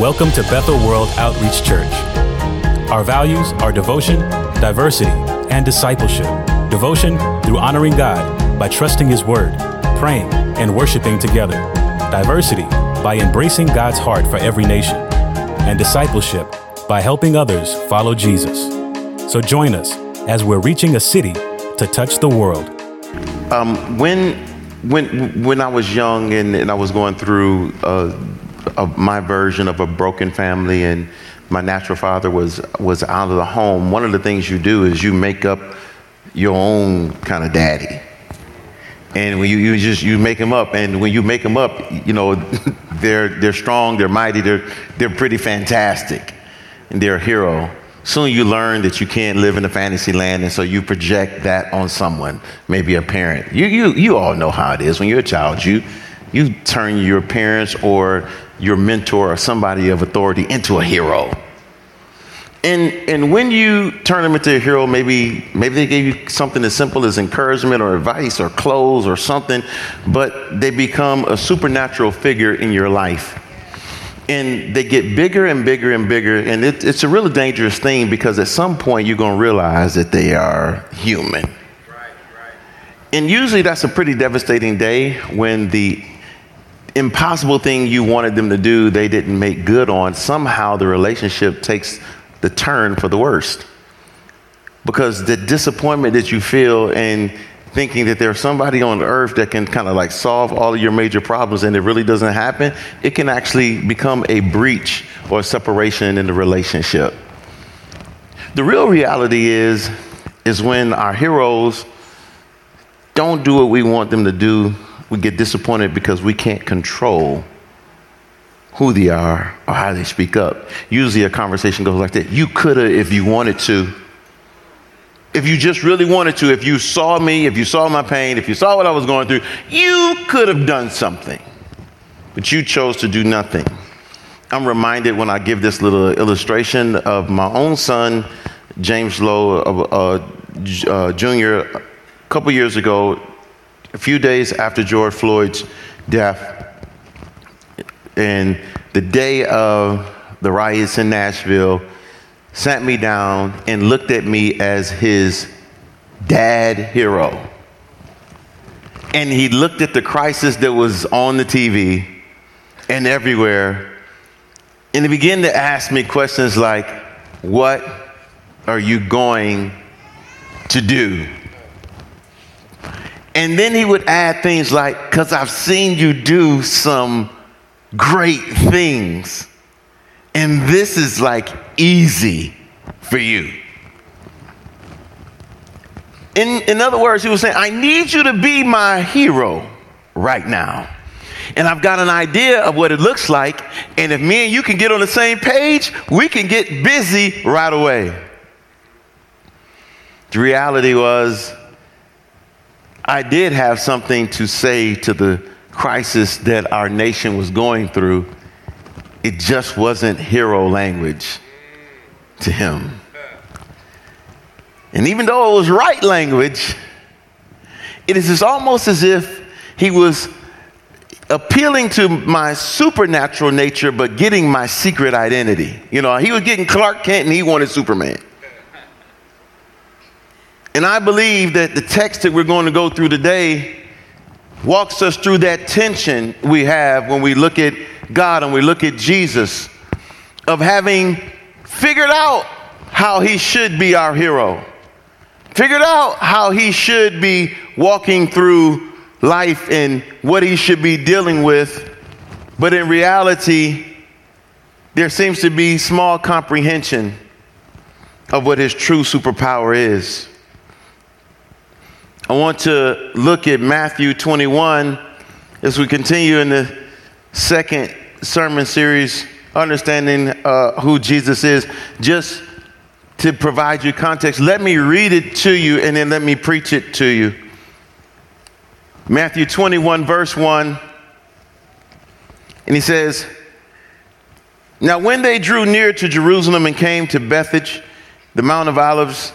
Welcome to Bethel World Outreach Church. Our values are devotion, diversity, and discipleship. Devotion through honoring God by trusting His Word, praying, and worshiping together. Diversity by embracing God's heart for every nation. And discipleship by helping others follow Jesus. So join us as we're reaching a city to touch the world. Um, when, when, when I was young and, and I was going through uh, a, my version of a broken family and my natural father was, was out of the home, one of the things you do is you make up your own kind of daddy. And when you, you just you make them up, and when you make them up, you know they're they're strong, they're mighty, they're they're pretty fantastic, and they're a hero. Soon you learn that you can't live in a fantasy land, and so you project that on someone, maybe a parent. You you you all know how it is when you're a child. You you turn your parents or your mentor or somebody of authority into a hero. And, and when you turn them into a hero, maybe, maybe they gave you something as simple as encouragement or advice or clothes or something, but they become a supernatural figure in your life. And they get bigger and bigger and bigger. And it, it's a really dangerous thing because at some point you're going to realize that they are human. right? And usually that's a pretty devastating day when the impossible thing you wanted them to do, they didn't make good on. Somehow the relationship takes the turn for the worst. Because the disappointment that you feel in thinking that there's somebody on earth that can kind of like solve all of your major problems and it really doesn't happen, it can actually become a breach or a separation in the relationship. The real reality is is when our heroes don't do what we want them to do, we get disappointed because we can't control who they are or how they speak up. Usually a conversation goes like that. You could have if you wanted to. If you just really wanted to, if you saw me, if you saw my pain, if you saw what I was going through, you could have done something. But you chose to do nothing. I'm reminded when I give this little illustration of my own son, James Lowe, uh, uh, Jr., a couple years ago, a few days after George Floyd's death, and the day of the riots in Nashville, sat me down and looked at me as his dad hero. And he looked at the crisis that was on the TV and everywhere. And he began to ask me questions like, What are you going to do? And then he would add things like, Because I've seen you do some great things. And this is like easy for you. In, in other words, he was saying, I need you to be my hero right now. And I've got an idea of what it looks like. And if me and you can get on the same page, we can get busy right away. The reality was, I did have something to say to the crisis that our nation was going through. It just wasn't hero language to him. And even though it was right language, it is almost as if he was appealing to my supernatural nature, but getting my secret identity. You know, he was getting Clark Kent and he wanted Superman. And I believe that the text that we're going to go through today walks us through that tension we have when we look at God and we look at Jesus of having figured out how he should be our hero, figured out how he should be walking through life and what he should be dealing with, but in reality, there seems to be small comprehension of what his true superpower is. I want to look at Matthew 21 as we continue in the second sermon series, understanding uh, who Jesus is. Just to provide you context, let me read it to you and then let me preach it to you. Matthew 21, verse 1. And he says, Now when they drew near to Jerusalem and came to Bethphage, the Mount of Olives,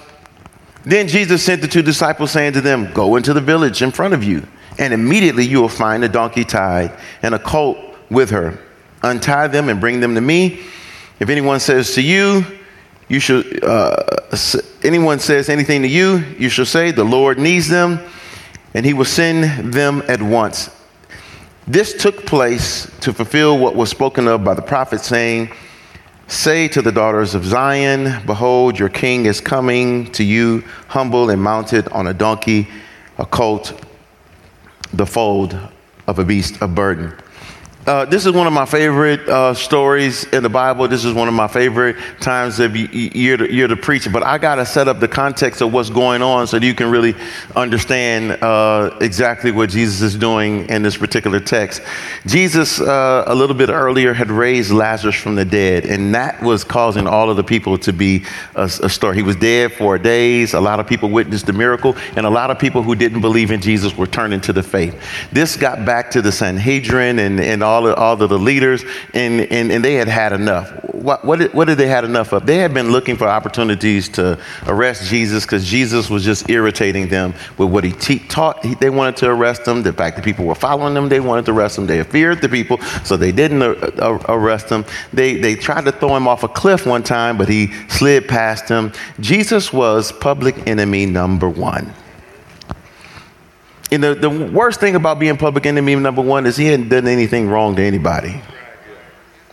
then Jesus sent the two disciples, saying to them, Go into the village in front of you, and immediately you will find a donkey tied and a colt with her. untie them and bring them to me. If anyone says to you, you should, uh, anyone says anything to you, you shall say, the Lord needs them, and he will send them at once. This took place to fulfill what was spoken of by the prophet, saying, Say to the daughters of Zion, Behold, your king is coming to you, humble and mounted on a donkey, a colt, the fold of a beast of burden. Uh, this is one of my favorite uh, stories in the Bible. This is one of my favorite times of year to, year to preach. But I got to set up the context of what's going on so that you can really understand uh, exactly what Jesus is doing in this particular text. Jesus, uh, a little bit earlier, had raised Lazarus from the dead, and that was causing all of the people to be a, a story. He was dead for days. A lot of people witnessed the miracle, and a lot of people who didn't believe in Jesus were turning to the faith. This got back to the Sanhedrin and, and all all of, all of the leaders, and, and, and they had had enough. What, what, did, what did they had enough of? They had been looking for opportunities to arrest Jesus because Jesus was just irritating them with what he te- taught. He, they wanted to arrest him. The fact that people were following them, they wanted to arrest him. They feared the people, so they didn't uh, uh, arrest him. They, they tried to throw him off a cliff one time, but he slid past him. Jesus was public enemy number one. The worst thing about being public enemy number one is he hadn't done anything wrong to anybody.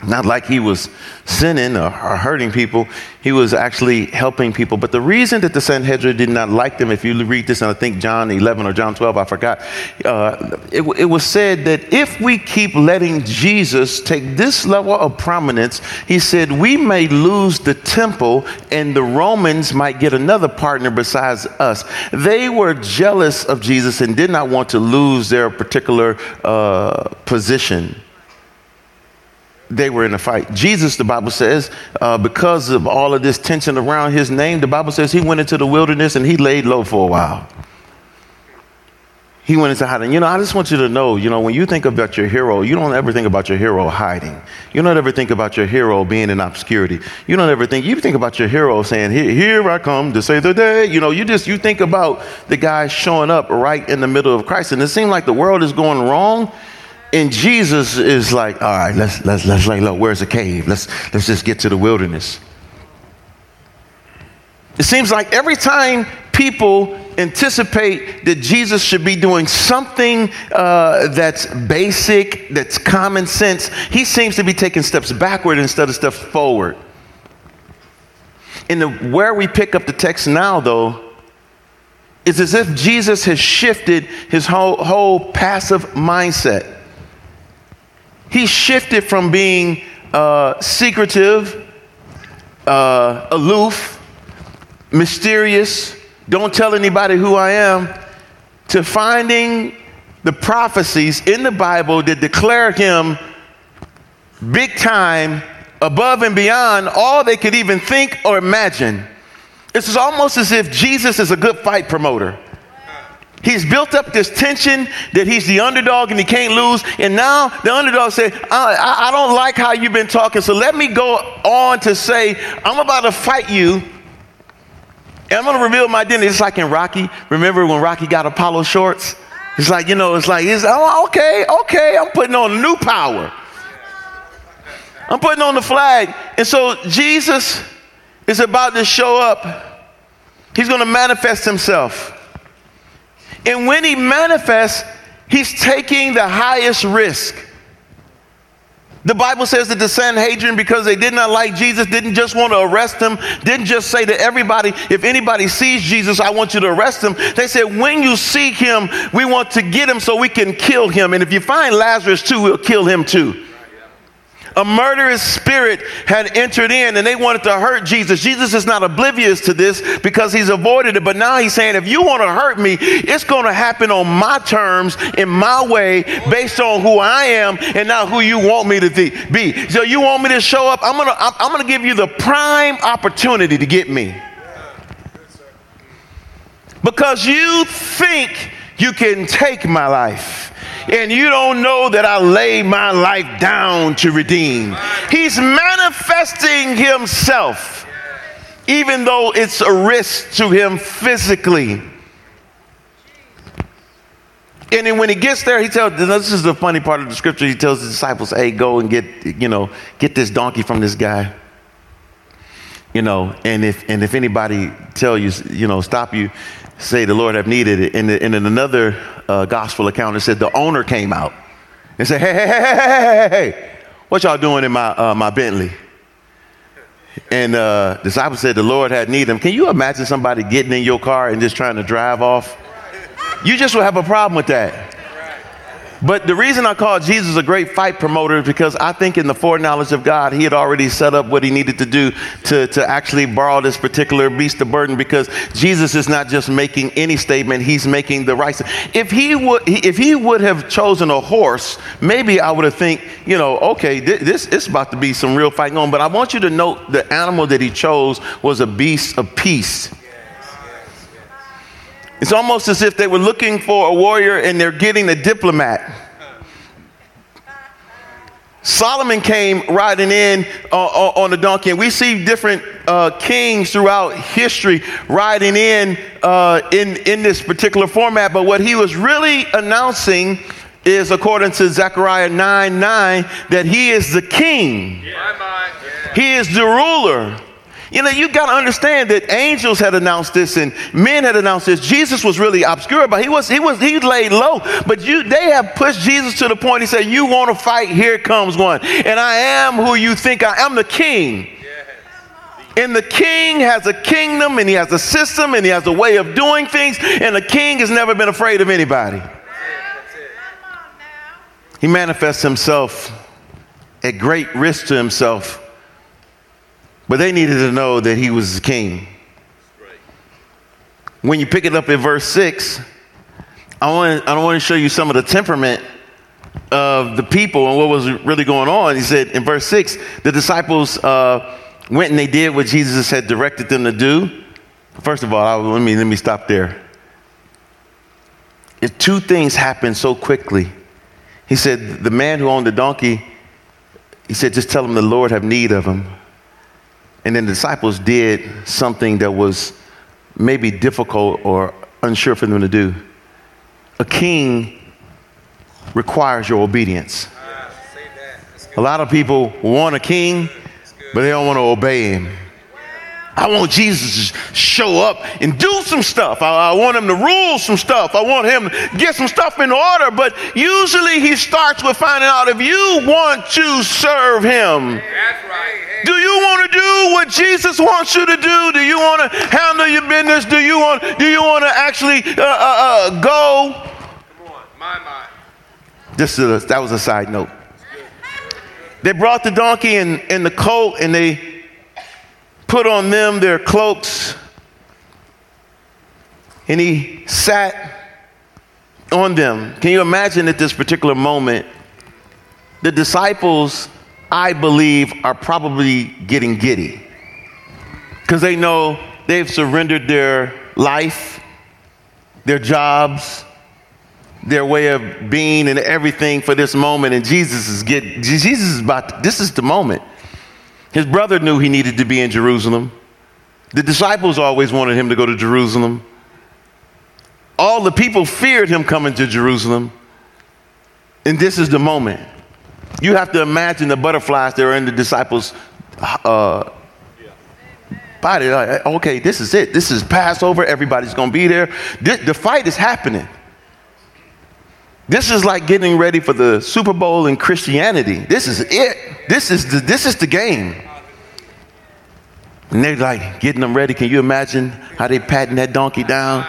Not like he was sinning or, or, hurting people. He was actually helping people. But the reason that the Sanhedrin did not like them, if you read this, and I think John 11 or John 12, I forgot, uh, it, it was said that if we keep letting Jesus take this level of prominence, he said, we may lose the temple and the Romans might get another partner besides us. They were jealous of Jesus and did not want to lose their particular uh, position they were in a fight. Jesus, the Bible says, uh, because of all of this tension around his name, the Bible says he went into the wilderness and he laid low for a while. He went into hiding. You know, I just want you to know, you know, when you think about your hero, you don't ever think about your hero hiding. You don't ever think about your hero being in obscurity. You don't ever think, you think about your hero saying, here, here I come to save the day. You know, you just, you think about the guy showing up right in the middle of Christ. And it seemed like the world is going wrong and Jesus is like, all right, let's let's let's lay low. Where's the cave? Let's let's just get to the wilderness. It seems like every time people anticipate that Jesus should be doing something uh, that's basic, that's common sense, he seems to be taking steps backward instead of steps forward. In the where we pick up the text now, though, is as if Jesus has shifted his whole, whole passive mindset. He shifted from being uh, secretive, uh, aloof, mysterious, don't tell anybody who I am, to finding the prophecies in the Bible that declare him big time, above and beyond all they could even think or imagine. It's almost as if Jesus is a good fight promoter. He's built up this tension that he's the underdog and he can't lose. And now the underdog said, I, I, don't like how you've been talking. So let me go on to say, I'm about to fight you. And I'm going to reveal my identity. It's like in Rocky. Remember when Rocky got Apollo shorts? It's like, you know, it's like, it's, oh, okay, okay, I'm putting on new power. I'm putting on the flag. And so Jesus is about to show up. He's going to manifest himself. And when he manifests, he's taking the highest risk. The Bible says that the Sanhedrin, because they did not like Jesus, didn't just want to arrest him, didn't just say to everybody, if anybody sees Jesus, I want you to arrest him. They said, when you seek him, we want to get him so we can kill him. And if you find Lazarus too, we'll kill him too. A murderous spirit had entered in and they wanted to hurt Jesus. Jesus is not oblivious to this because he's avoided it. But now he's saying, if you want to hurt me, it's going to happen on my terms, in my way, based on who I am and not who you want me to be. So you want me to show up? I'm going to, I'm going to give you the prime opportunity to get me. Because you think you can take my life and you don't know that I lay my life down to redeem. He's manifesting himself, even though it's a risk to him physically. And then when he gets there, he tells, this is the funny part of the scripture, he tells the disciples, hey, go and get, you know, get this donkey from this guy. You know, and if, and if anybody tell you, you know, stop you, say the Lord have needed it. And, in another uh, gospel account, it said the owner came out and said, hey, hey, hey, hey, hey, hey, what y'all doing in my, uh, my Bentley? And uh, disciple said the Lord had need of him. Can you imagine somebody getting in your car and just trying to drive off? You just will have a problem with that. But the reason I call Jesus a great fight promoter is because I think in the foreknowledge of God, he had already set up what he needed to do to, to actually borrow this particular beast of burden because Jesus is not just making any statement, he's making the right. If he would, if he would have chosen a horse, maybe I would have think, you know, okay, this is about to be some real fighting on. But I want you to note the animal that he chose was a beast of peace. It's almost as if they were looking for a warrior and they're getting a diplomat. Solomon came riding in uh, on a donkey, and we see different uh, kings throughout history riding in, uh, in in this particular format. But what he was really announcing is, according to Zechariah 9 9, that he is the king, yeah. he is the ruler. You know, you got to understand that angels had announced this and men had announced this. Jesus was really obscure, but he was he was he laid low. But you they have pushed Jesus to the point. He said, "You want to fight? Here comes one, and I am who you think I am, the King." And the king has a kingdom and he has a system and he has a way of doing things, and the king has never been afraid of anybody. He manifests himself at great risk to himself but they needed to know that he was king. When you pick it up in verse 6, I want, I want to show you some of the temperament of the people and what was really going on. He said in verse 6, the disciples uh, went and they did what Jesus had directed them to do. First of all, I, let, me, let me stop there. If two things happened so quickly. He said, the man who owned the donkey, he said, just tell him the Lord have need of him. And then the disciples did something that was maybe difficult or unsure for them to do. A king requires your obedience. A lot of people want a king, but they don't want to obey him. I want Jesus to show up and do some stuff. I, I, want him to rule some stuff. I want him to get some stuff in order. But usually he starts with finding out if you want to serve him. That's right. Do you want to do what Jesus wants you to do? Do you want to handle your business? Do you want, do you want to actually uh, uh, uh, go? Come on, my mind. Just a, that was a side note. They brought the donkey and, and the colt and they put on them their cloaks. And he sat on them. Can you imagine at this particular moment, the disciples I believe, are probably getting giddy because they know they've surrendered their life, their jobs, their way of being, and everything for this moment. And Jesus is getting, Jesus is about, to, this is the moment. His brother knew he needed to be in Jerusalem. The disciples always wanted him to go to Jerusalem. All the people feared him coming to Jerusalem. And this is the moment. You have to imagine the butterflies that are in the disciples' uh, body. Like, okay, this is it. This is Passover. Everybody's going to be there. The fight is happening. This is like getting ready for the Super Bowl in Christianity. This is it. This is the, this is the game. And they're like getting them ready. Can you imagine how they patting that donkey down?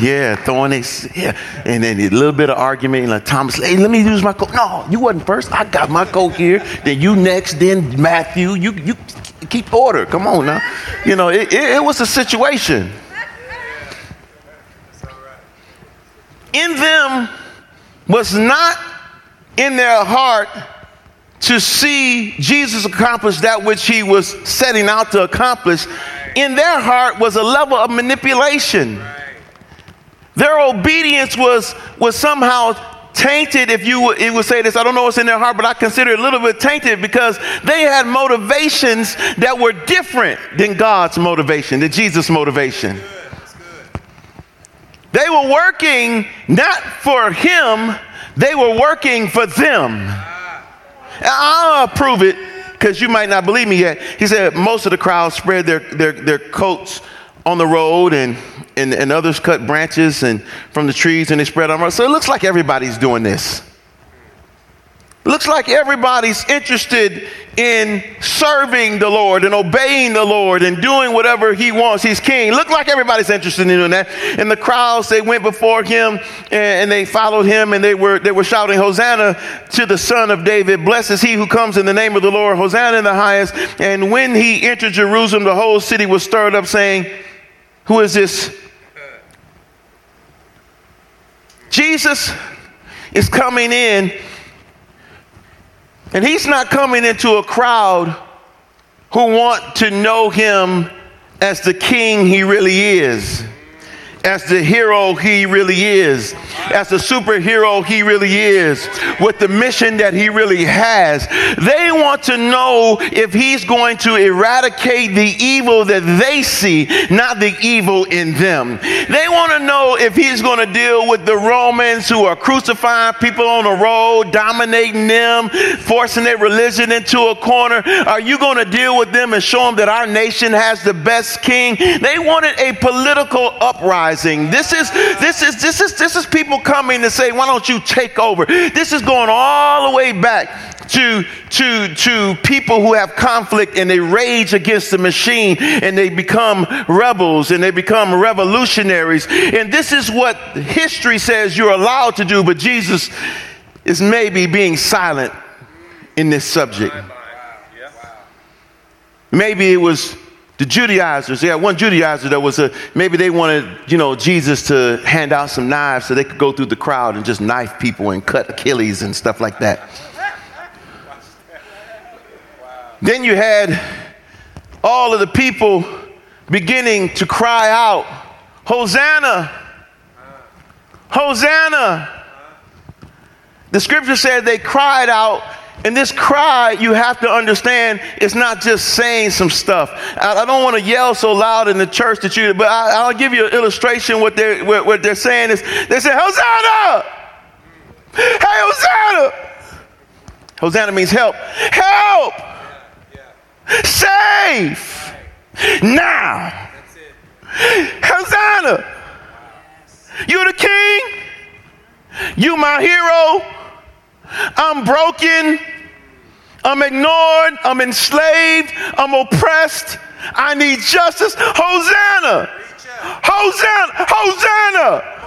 Yeah, throwing it. Yeah. And then a little bit of argument. Like Thomas, hey, let me use my coat. No, you wasn't first. I got my coat here. Then you next. Then Matthew. You you keep order. Come on now. You know, it, it, it was a situation. In them was not in their heart to see Jesus accomplish that which he was setting out to accomplish. In their heart was a level of manipulation. Their obedience was, was somehow tainted, if you would, would say this. I don't know what's in their heart, but I consider it a little bit tainted because they had motivations that were different than God's motivation, than Jesus' motivation. They were working not for him, they were working for them. I'll prove it because you might not believe me yet. He said most of the crowd spread their, their, their coats on the road and, and, and others cut branches and from the trees and they spread on the road. So it looks like everybody's doing this. Looks like everybody's interested in serving the Lord and obeying the Lord and doing whatever he wants. He's king. Look like everybody's interested in doing that. And the crowds, they went before him and, they followed him and they were, they were shouting, Hosanna to the son of David. Blessed is he who comes in the name of the Lord. Hosanna in the highest. And when he entered Jerusalem, the whole city was stirred up saying, who is this? Jesus is coming in and he's not coming into a crowd who want to know him as the king he really is as the hero he really is, as the superhero he really is, with the mission that he really has. They want to know if he's going to eradicate the evil that they see, not the evil in them. They want to know if he's going to deal with the Romans who are crucifying people on the road, dominating them, forcing their religion into a corner. Are you going to deal with them and show them that our nation has the best king? They wanted a political uprising This is this is this is this is people coming to say, why don't you take over? This is going all the way back to to to people who have conflict and they rage against the machine and they become rebels and they become revolutionaries. And this is what history says you're allowed to do, but Jesus is maybe being silent in this subject. Maybe it was the Judaizers, yeah, one Judaizer that was a, maybe they wanted, you know, Jesus to hand out some knives so they could go through the crowd and just knife people and cut Achilles and stuff like that. Then you had all of the people beginning to cry out, Hosanna! Hosanna! The scripture said they cried out and this cry, you have to understand, it's not just saying some stuff. I, I don't want to yell so loud in the church that you, but I, will give you an illustration. What they're, what, what they're saying is, they say, Hosanna! Hey, Hosanna! Hosanna means help. Help! Save! Now! Hosanna! You're the king. You my hero. I'm broken. I'm ignored. I'm enslaved. I'm oppressed. I need justice. Hosanna! Hosanna! Hosanna!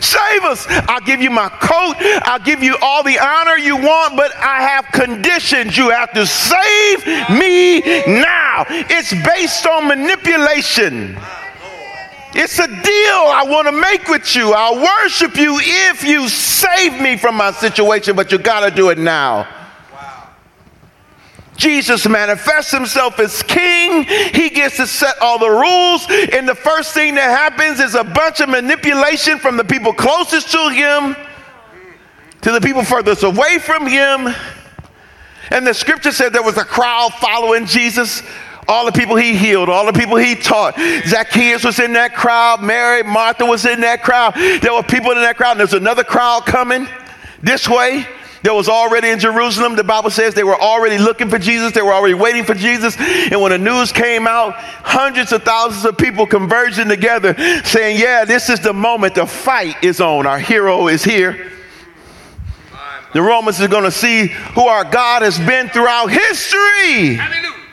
Save us. I'll give you my coat. I'll give you all the honor you want, but I have conditions. You have to save me now. It's based on manipulation. It's a deal I want to make with you. I'll worship you if you save me from my situation, but you got to do it now. Jesus manifests himself as king. He gets to set all the rules. And the first thing that happens is a bunch of manipulation from the people closest to him to the people furthest away from him. And the scripture said there was a crowd following Jesus all the people he healed, all the people he taught. Zacchaeus was in that crowd. Mary, Martha was in that crowd. There were people in that crowd. There's another crowd coming this way. There was already in Jerusalem. The Bible says they were already looking for Jesus. They were already waiting for Jesus. And when the news came out, hundreds of thousands of people converging together saying, Yeah, this is the moment. The fight is on. Our hero is here. The Romans are going to see who our God has been throughout history. Hallelujah.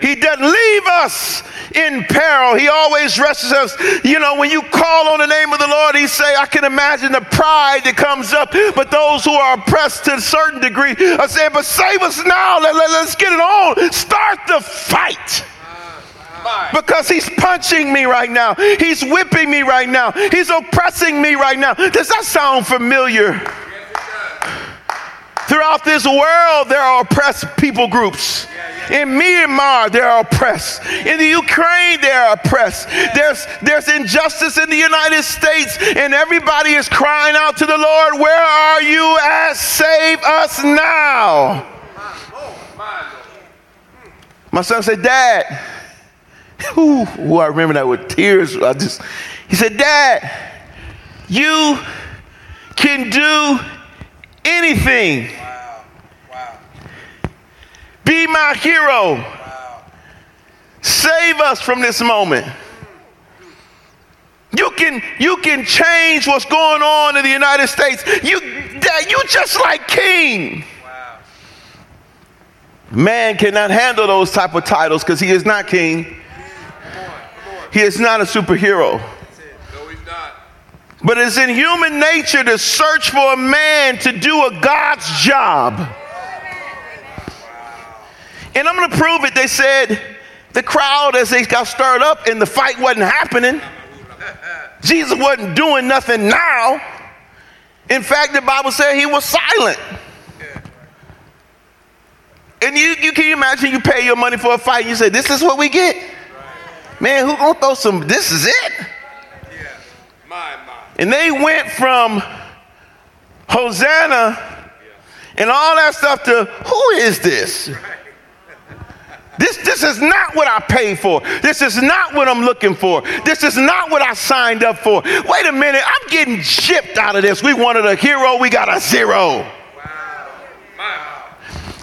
He doesn't leave us in peril. He always rescues us. You know, when you call on the name of the Lord, he say, I can imagine the pride that comes up. But those who are oppressed to a certain degree are saying, but save us now. Let, let, let's get it on. Start the fight. Because he's punching me right now. He's whipping me right now. He's oppressing me right now. Does that sound familiar? Throughout this world, there are oppressed people groups. In Myanmar, they are oppressed. In the Ukraine, they are oppressed. There's, there's injustice in the United States, and everybody is crying out to the Lord, Where are you at? Save us now. My son said, Dad, Ooh, ooh, I remember that with tears. I just, he said, Dad, you can do anything. Wow. Wow. Be my hero. Wow. Save us from this moment. You can, you can change what's going on in the United States. You, you just like king. Man cannot handle those type of titles because he is not king. He is not a superhero. But it's in human nature to search for a man to do a God's job. And I'm going to prove it. They said the crowd, as they got stirred up and the fight wasn't happening, Jesus wasn't doing nothing now. In fact, the Bible said he was silent. And you, you can imagine you pay your money for a fight and you say, This is what we get. Man, who gonna throw some? This is it. Yeah. My, my. And they went from Hosanna and all that stuff to who is this? This, this is not what I paid for. This is not what I'm looking for. This is not what I signed up for. Wait a minute, I'm getting chipped out of this. We wanted a hero, we got a zero. Wow.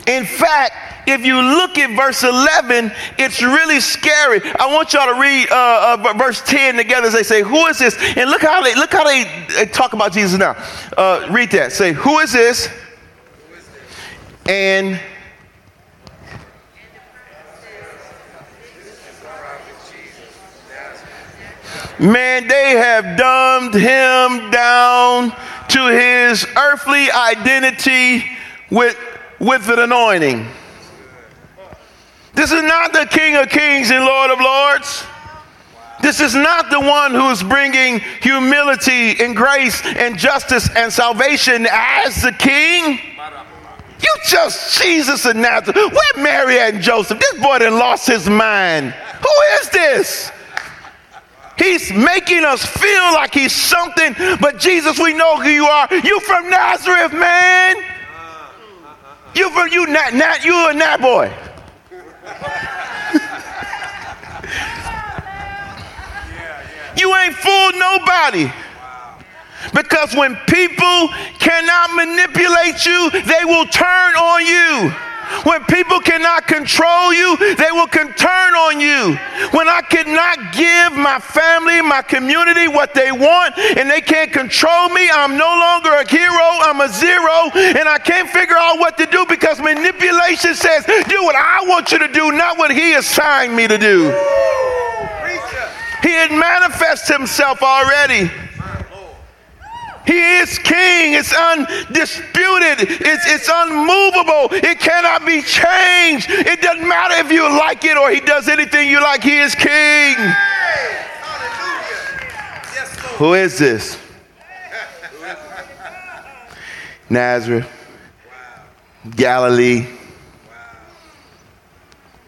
In fact, if you look at verse 11, it's really scary. I want y'all to read uh, uh, verse 10 together as they say, Who is this? And look how they, look how they, they talk about Jesus now. Uh, read that. Say, Who is this? And Man, they have dumbed him down to his earthly identity with, with an anointing. This is not the King of Kings and Lord of Lords. This is not the one who's bringing humility and grace and justice and salvation as the king. You just Jesus of Nazareth. Where Mary and Joseph? This boy done lost his mind. Who is this? He's making us feel like he's something, but Jesus, we know who you are. You from Nazareth, man. You from you not not you a Nat boy. You ain't fooled nobody. Because when people cannot manipulate you, they will turn on you. When people cannot control you, they will turn on you. When I cannot give my family, my community what they want, and they can't control me, I'm no longer a hero, I'm a zero, and I can't figure out what to do because manipulation says, do what I want you to do, not what he assigned me to do. He had manifested himself already. He is king. It's undisputed. It's, it's unmovable. It cannot be changed. It doesn't matter if you like it or he does anything you like. He is king. Who is this? Nazareth, Galilee.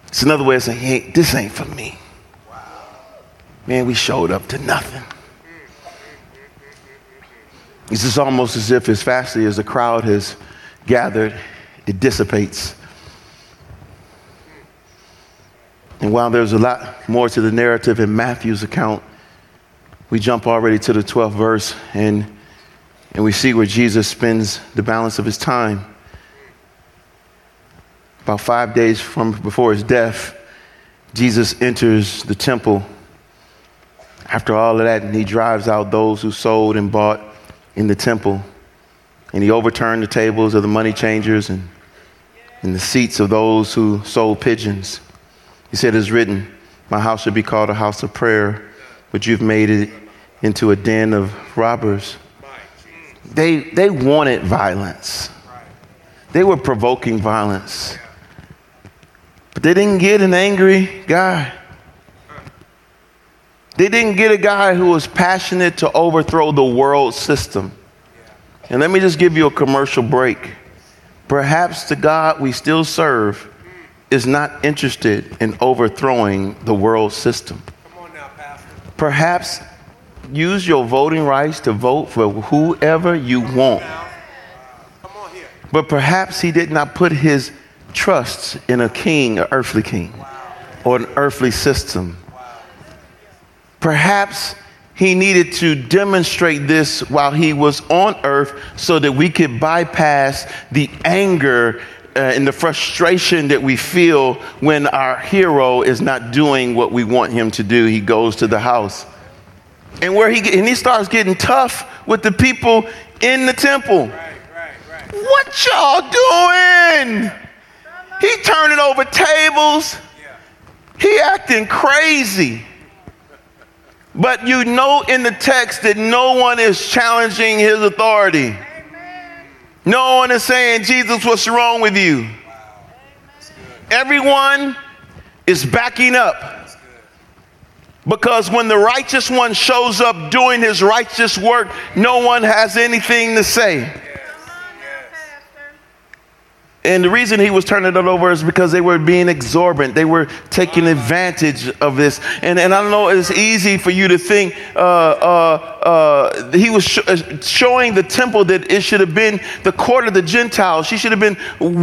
It's another way of saying, hey, this ain't for me. Man, we showed up to nothing. It's just almost as if, as fastly as the crowd has gathered, it dissipates. And while there's a lot more to the narrative in Matthew's account, we jump already to the 12th verse and, and we see where Jesus spends the balance of his time. About five days from before his death, Jesus enters the temple. After all of that, and he drives out those who sold and bought in the temple, and he overturned the tables of the money changers and, and the seats of those who sold pigeons. He said, It's written, My house should be called a house of prayer, but you've made it into a den of robbers. They, they wanted violence, they were provoking violence. But they didn't get an angry guy. They didn't get a guy who was passionate to overthrow the world system. And let me just give you a commercial break. Perhaps the God we still serve is not interested in overthrowing the world system. Now, Perhaps use your voting rights to vote for whoever you want. But perhaps he did not put his trust in a king, an earthly king, or an earthly system perhaps he needed to demonstrate this while he was on earth so that we could bypass the anger uh, and the frustration that we feel when our hero is not doing what we want him to do. He goes to the house. And where he and he starts getting tough with the people in the temple. Right, right, right. What y'all doing? He turning over tables. Yeah. He acting crazy. But you know in the text that no one is challenging his authority. No one is saying, Jesus, what's wrong with you? Everyone is backing up. Because when the righteous one shows up doing his righteous work, no one has anything to say. And the reason he was turning it over is because they were being exorbitant. They were taking advantage of this. And, and I don't know, it's easy for you to think uh, uh, uh, he was sh- uh, showing the temple that it should have been the court of the Gentiles. She should have been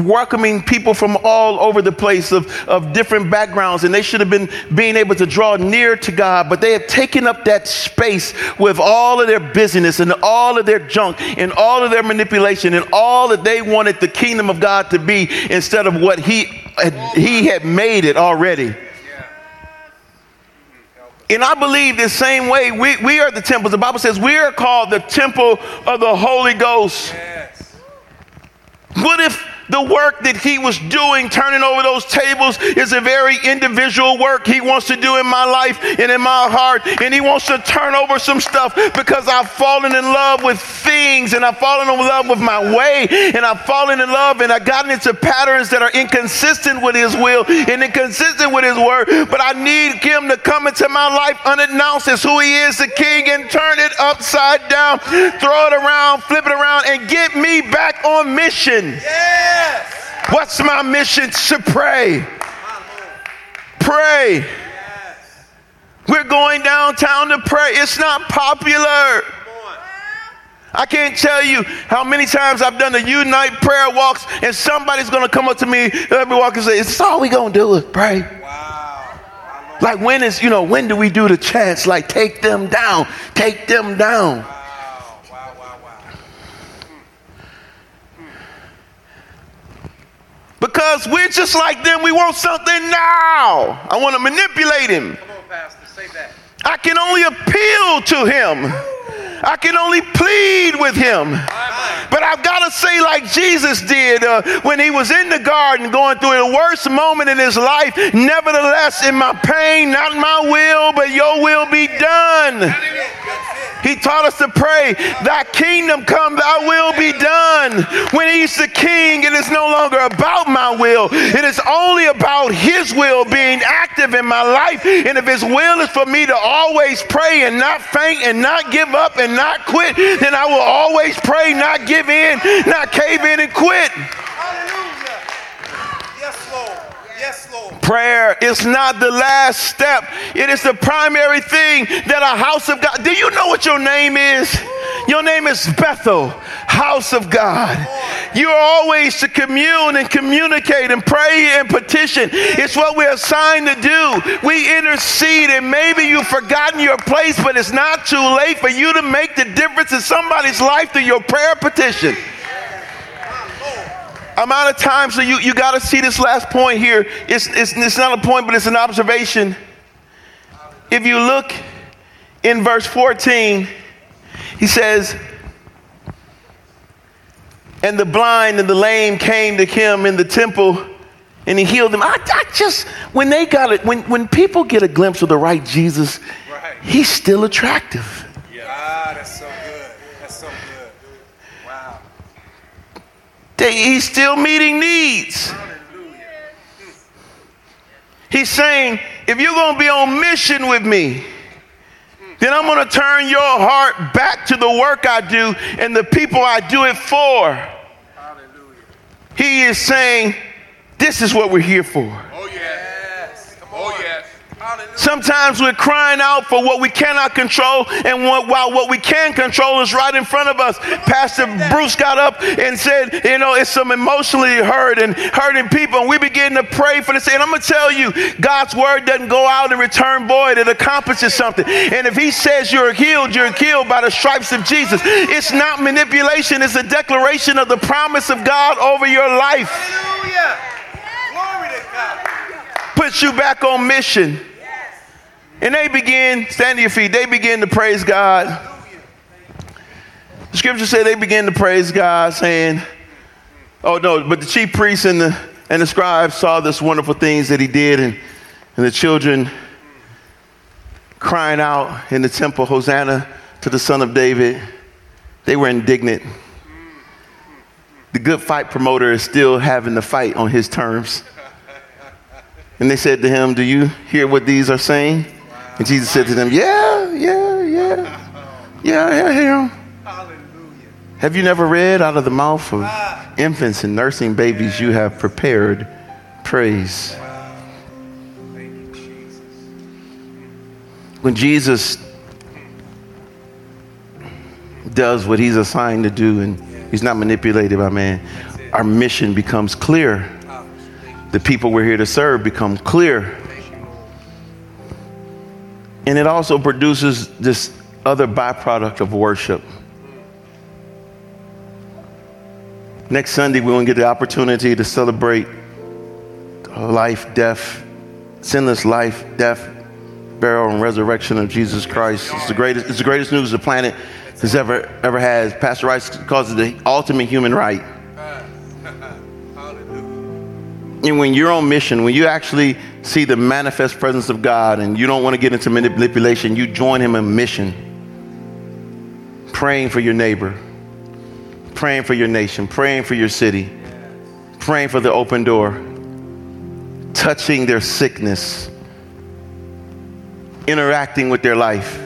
welcoming people from all over the place of, of different backgrounds. And they should have been being able to draw near to God. But they have taken up that space with all of their busyness and all of their junk and all of their manipulation and all that they wanted the kingdom of God to be instead of what he, he had made it already. And I believe the same way we, we are the temples. The Bible says we are called the temple of the Holy Ghost. Yes. What if the work that he was doing, turning over those tables, is a very individual work he wants to do in my life and in my heart. And he wants to turn over some stuff because I've fallen in love with things and I've fallen in love with my way and I've fallen in love and I've gotten into patterns that are inconsistent with his will and inconsistent with his word. But I need him to come into my life unannounced as who he is, the king, and turn it upside down, throw it around, flip it around, and get me back on mission. Yeah. What's my mission? To pray. Pray. We're going downtown to pray. It's not popular. I can't tell you how many times I've done the unite prayer walks, and somebody's going to come up to me every walk and say, "It's all we going to do is pray." Wow. Like when is you know when do we do the chants? Like take them down, take them down. Because we're just like them. We want something now. I want to manipulate him. Come on, Pastor, say that. I can only appeal to him. I can only plead with him. But I've got to say, like Jesus did uh, when he was in the garden going through the worst moment in his life, nevertheless, in my pain, not my will, but your will be done. He taught us to pray, Thy kingdom come, Thy will be done. When He's the King, it is no longer about my will. It is only about His will being active in my life. And if His will is for me to always pray and not faint and not give up and not quit, then I will always pray, not give in, not cave in and quit. Prayer is not the last step, it is the primary thing that a house of God. Do you know what your name is? Your name is Bethel, house of God. You're always to commune and communicate and pray and petition. It's what we're assigned to do. We intercede, and maybe you've forgotten your place, but it's not too late for you to make the difference in somebody's life through your prayer petition. I'm out of time, so you, you got to see this last point here. It's, it's, it's not a point, but it's an observation. If you look in verse 14, he says, And the blind and the lame came to him in the temple and he healed them. I, I just, when they got it, when, when people get a glimpse of the right Jesus, right. he's still attractive. Yeah, ah, that's so he's still meeting needs. He's saying, if you're going to be on mission with me, then I'm going to turn your heart back to the work I do and the people I do it for. Hallelujah. He is saying, this is what we're here for. Oh, yes. Sometimes we're crying out for what we cannot control, and what, while what we can control is right in front of us. Pastor Bruce got up and said, You know, it's some emotionally hurt and hurting people, and we begin to pray for this. And I'm going to tell you, God's word doesn't go out and return void, it accomplishes something. And if He says you're healed, you're healed by the stripes of Jesus. It's not manipulation, it's a declaration of the promise of God over your life. Hallelujah. Glory to God. Puts you back on mission. And they begin, stand to your feet, they begin to praise God. The scripture said they began to praise God, saying, Oh no, but the chief priests and the and the scribes saw this wonderful things that he did, and, and the children crying out in the temple, Hosanna to the Son of David. They were indignant. The good fight promoter is still having the fight on his terms. And they said to him, Do you hear what these are saying? And Jesus said to them, Yeah, yeah, yeah. Yeah, I hear them. Have you never read out of the mouth of infants and nursing babies, you have prepared praise? When Jesus does what he's assigned to do and he's not manipulated by man, our mission becomes clear. The people we're here to serve become clear and it also produces this other byproduct of worship. Next Sunday, we're going to get the opportunity to celebrate life, death, sinless life, death, burial, and resurrection of Jesus Christ. It's the greatest, it's the greatest news the planet has ever, ever had. Pastor Rice calls it the ultimate human right. And when you're on mission, when you actually see the manifest presence of God and you don't want to get into manipulation, you join Him in mission. Praying for your neighbor, praying for your nation, praying for your city, praying for the open door, touching their sickness, interacting with their life.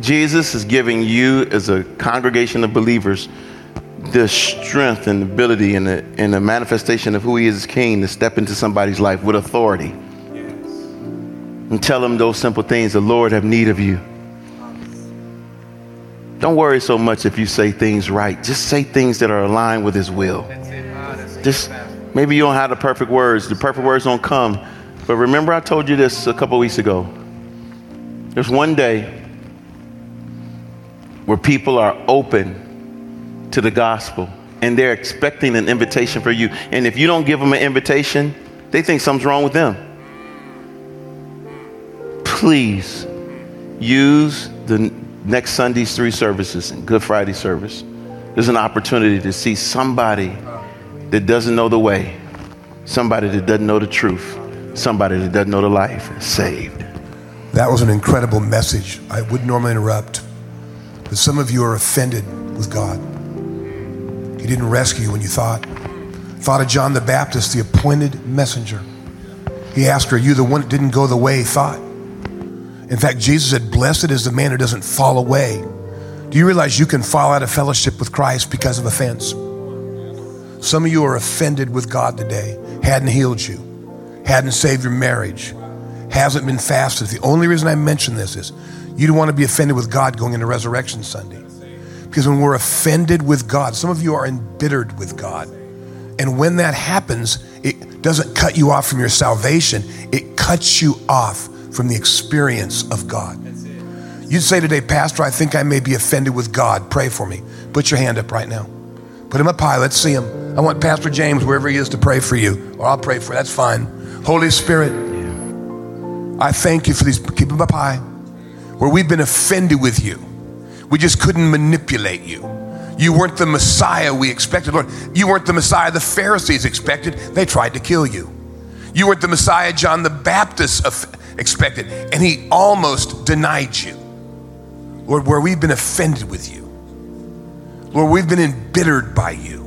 Jesus is giving you, as a congregation of believers, the strength and ability and the, and the manifestation of who he is as king to step into somebody's life with authority. Yes. and tell them those simple things the lord have need of you. Don't worry so much if you say things right. Just say things that are aligned with his will. Just maybe you don't have the perfect words. The perfect words don't come. But remember i told you this a couple weeks ago. There's one day where people are open to the gospel and they're expecting an invitation for you. And if you don't give them an invitation, they think something's wrong with them. Please use the next Sunday's three services and Good Friday service. There's an opportunity to see somebody that doesn't know the way, somebody that doesn't know the truth, somebody that doesn't know the life saved. That was an incredible message. I would normally interrupt, but some of you are offended with God. He didn't rescue you when you thought. Thought of John the Baptist, the appointed messenger. He asked her, Are you the one that didn't go the way he thought? In fact, Jesus said, Blessed is the man who doesn't fall away. Do you realize you can fall out of fellowship with Christ because of offense? Some of you are offended with God today, hadn't healed you, hadn't saved your marriage, hasn't been fasted. The only reason I mention this is you don't want to be offended with God going into Resurrection Sunday. Because when we're offended with God, some of you are embittered with God. And when that happens, it doesn't cut you off from your salvation, it cuts you off from the experience of God. You'd say today, Pastor, I think I may be offended with God. Pray for me. Put your hand up right now. Put him up high. Let's see him. I want Pastor James, wherever he is, to pray for you. Or I'll pray for you. That's fine. Holy Spirit, I thank you for these. Keep him up high. Where we've been offended with you we just couldn't manipulate you. You weren't the Messiah we expected, Lord. You weren't the Messiah the Pharisees expected. They tried to kill you. You weren't the Messiah John the Baptist expected, and he almost denied you. Lord, where we've been offended with you, Lord, we've been embittered by you.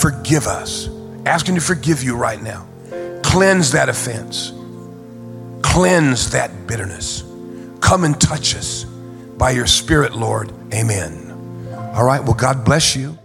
Forgive us. Asking to forgive you right now. Cleanse that offense. Cleanse that bitterness. Come and touch us by your Spirit, Lord. Amen. All right, well, God bless you.